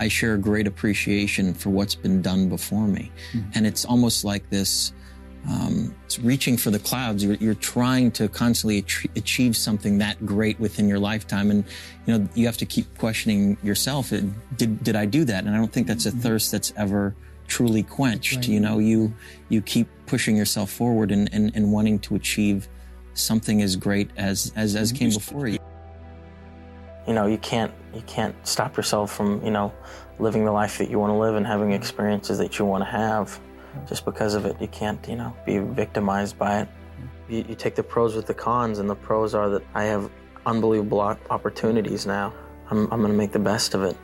I share a great appreciation for what's been done before me. Mm-hmm. And it's almost like this, um, it's reaching for the clouds. You're, you're trying to constantly achieve something that great within your lifetime. And, you know, you have to keep questioning yourself. Did, did I do that? And I don't think that's a mm-hmm. thirst that's ever truly quenched. Right. You know, you, you keep pushing yourself forward and, and, and wanting to achieve something as great as, as, as came before you you know you can't you can't stop yourself from you know living the life that you want to live and having experiences that you want to have. Just because of it you can't you know be victimized by it. You, you take the pros with the cons and the pros are that i have unbelievable opportunities now. I'm, I'm going to make the best of it.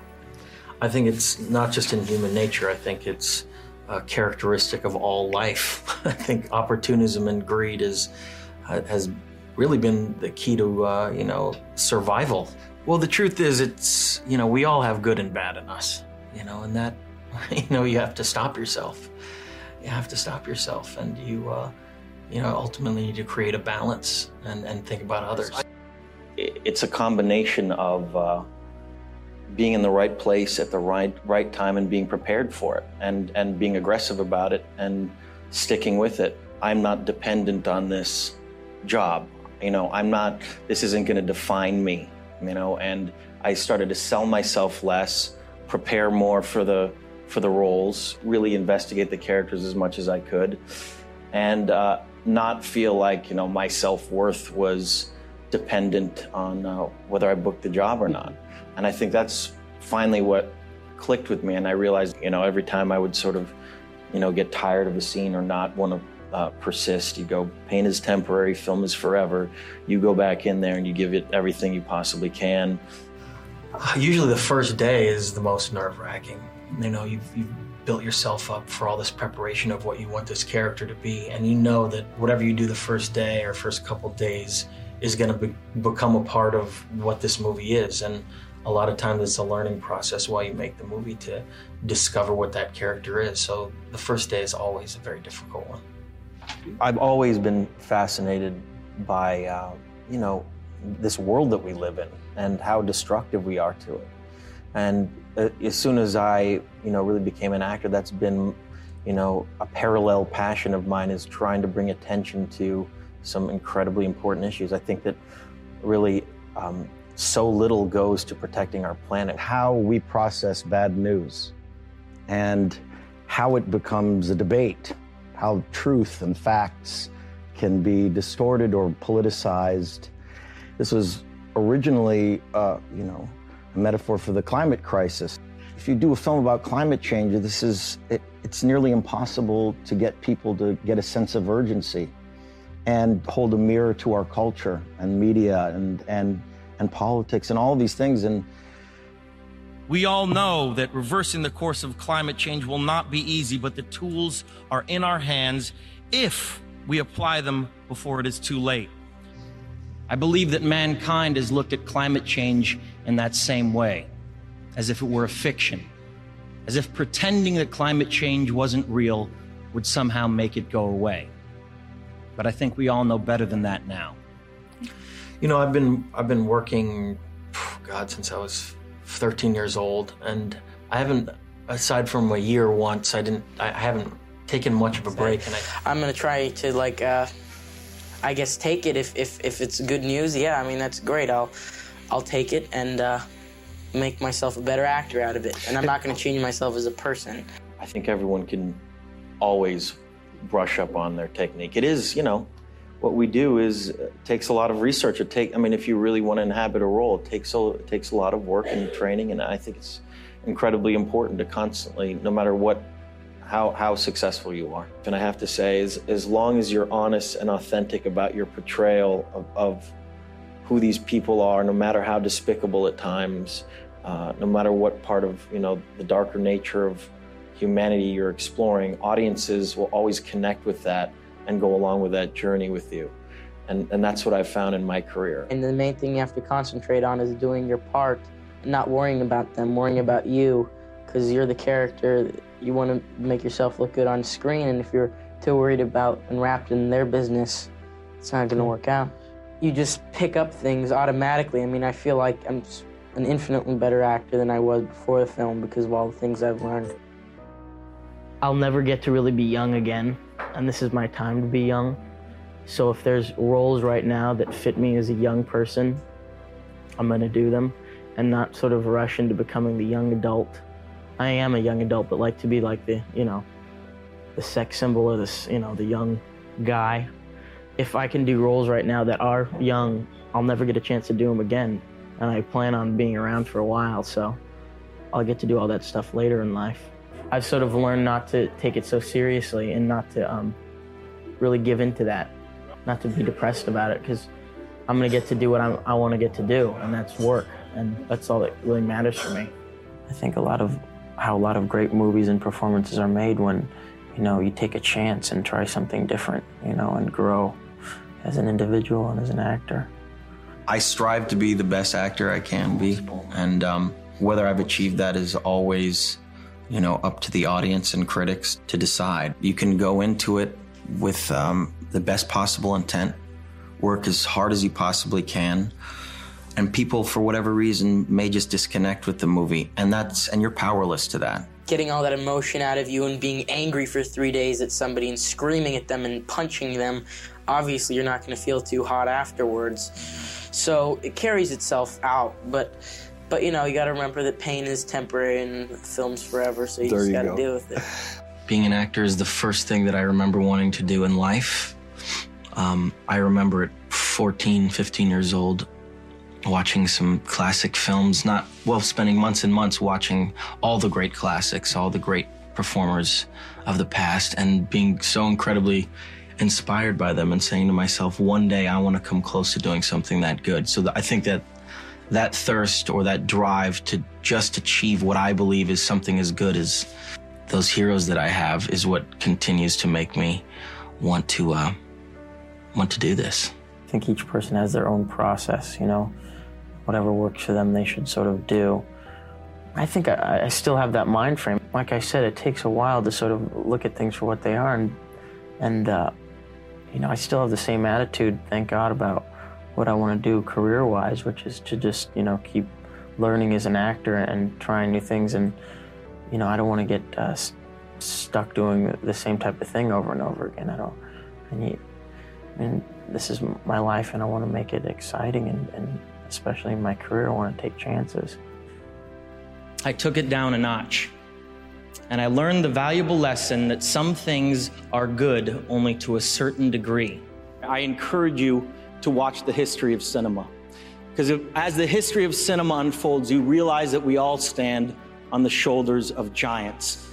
I think it's not just in human nature i think it's a characteristic of all life. I think opportunism and greed is uh, has really been the key to uh, you know survival well, the truth is, it's, you know, we all have good and bad in us, you know, and that, you know, you have to stop yourself. You have to stop yourself, and you, uh, you know, ultimately need to create a balance and, and think about others. It's a combination of uh, being in the right place at the right right time and being prepared for it, and and being aggressive about it and sticking with it. I'm not dependent on this job. You know, I'm not. This isn't going to define me you know, and I started to sell myself less, prepare more for the for the roles, really investigate the characters as much as I could, and uh, not feel like you know my self worth was dependent on uh, whether I booked the job or not. And I think that's finally what clicked with me, and I realized you know every time I would sort of you know get tired of a scene or not want to uh, persist. You go, pain is temporary, film is forever. You go back in there and you give it everything you possibly can. Usually, the first day is the most nerve wracking. You know, you've, you've built yourself up for all this preparation of what you want this character to be, and you know that whatever you do the first day or first couple days is going to be, become a part of what this movie is. And a lot of times it's a learning process while you make the movie to discover what that character is. So the first day is always a very difficult one. I've always been fascinated by, uh, you know, this world that we live in and how destructive we are to it. And uh, as soon as I, you know, really became an actor, that's been, you know, a parallel passion of mine is trying to bring attention to some incredibly important issues. I think that really um, so little goes to protecting our planet. How we process bad news and how it becomes a debate, how truth and facts can be distorted or politicized. This was originally, uh, you know, a metaphor for the climate crisis. If you do a film about climate change, this is it, it's nearly impossible to get people to get a sense of urgency and hold a mirror to our culture and media and and and politics and all these things and we all know that reversing the course of climate change will not be easy, but the tools are in our hands if we apply them before it is too late. I believe that mankind has looked at climate change in that same way, as if it were a fiction, as if pretending that climate change wasn't real would somehow make it go away. But I think we all know better than that now. You know, I've been I've been working, God, since I was 13 years old, and I haven't, aside from a year once, I didn't, I haven't taken much of a break. And I, I'm gonna try to like, uh, I guess, take it if, if if it's good news. Yeah, I mean that's great. I'll I'll take it and uh, make myself a better actor out of it. And I'm not gonna change myself as a person. I think everyone can always brush up on their technique. It is, you know, what we do is uh, takes a lot of research. It take, I mean, if you really want to inhabit a role, it takes a, it takes a lot of work and training, and I think it's incredibly important to constantly, no matter what, how how successful you are. And I have to say, as as long as you're honest and authentic about your portrayal of, of who these people are, no matter how despicable at times, uh, no matter what part of you know the darker nature of humanity you're exploring, audiences will always connect with that and go along with that journey with you. And, and that's what I've found in my career. And the main thing you have to concentrate on is doing your part, not worrying about them, worrying about you, because you're the character. You want to make yourself look good on screen, and if you're too worried about and wrapped in their business, it's not going to work out. You just pick up things automatically. I mean, I feel like I'm an infinitely better actor than I was before the film because of all the things I've learned. I'll never get to really be young again, and this is my time to be young. So if there's roles right now that fit me as a young person, I'm gonna do them and not sort of rush into becoming the young adult. I am a young adult, but like to be like the, you know, the sex symbol of this, you know, the young guy. If I can do roles right now that are young, I'll never get a chance to do them again. And I plan on being around for a while, so I'll get to do all that stuff later in life. I've sort of learned not to take it so seriously and not to um, really give into that, not to be depressed about it, because I'm gonna get to do what I'm, i want to get to do, and that's work, and that's all that really matters for me. I think a lot of how a lot of great movies and performances are made when, you know, you take a chance and try something different, you know, and grow as an individual and as an actor. I strive to be the best actor I can be, and um, whether I've achieved that is always you know, up to the audience and critics to decide. You can go into it with um, the best possible intent, work as hard as you possibly can, and people, for whatever reason, may just disconnect with the movie, and that's and you're powerless to that. Getting all that emotion out of you and being angry for three days at somebody and screaming at them and punching them, obviously you're not going to feel too hot afterwards. So it carries itself out, but but you know, you got to remember that pain is temporary and film's forever, so you There just got to deal with it. Being an actor is the first thing that I remember wanting to do in life. Um, I remember at 14, 15 years old, watching some classic films, not, well, spending months and months watching all the great classics, all the great performers of the past, and being so incredibly inspired by them and saying to myself, one day I want to come close to doing something that good. So th- I think that that thirst or that drive to just achieve what I believe is something as good as those heroes that I have is what continues to make me want to uh, want to do this. I think each person has their own process, you know. Whatever works for them, they should sort of do. I think I, I still have that mind frame. Like I said, it takes a while to sort of look at things for what they are, and and uh, you know, I still have the same attitude. Thank God about what I want to do career-wise, which is to just you know keep learning as an actor and trying new things. And you know, I don't want to get uh, s- stuck doing the same type of thing over and over again. I don't. I need. I mean, this is my life, and I want to make it exciting, and, and especially in my career, I want to take chances. I took it down a notch. And I learned the valuable lesson that some things are good only to a certain degree. I encourage you to watch the history of cinema. Because as the history of cinema unfolds, you realize that we all stand on the shoulders of giants.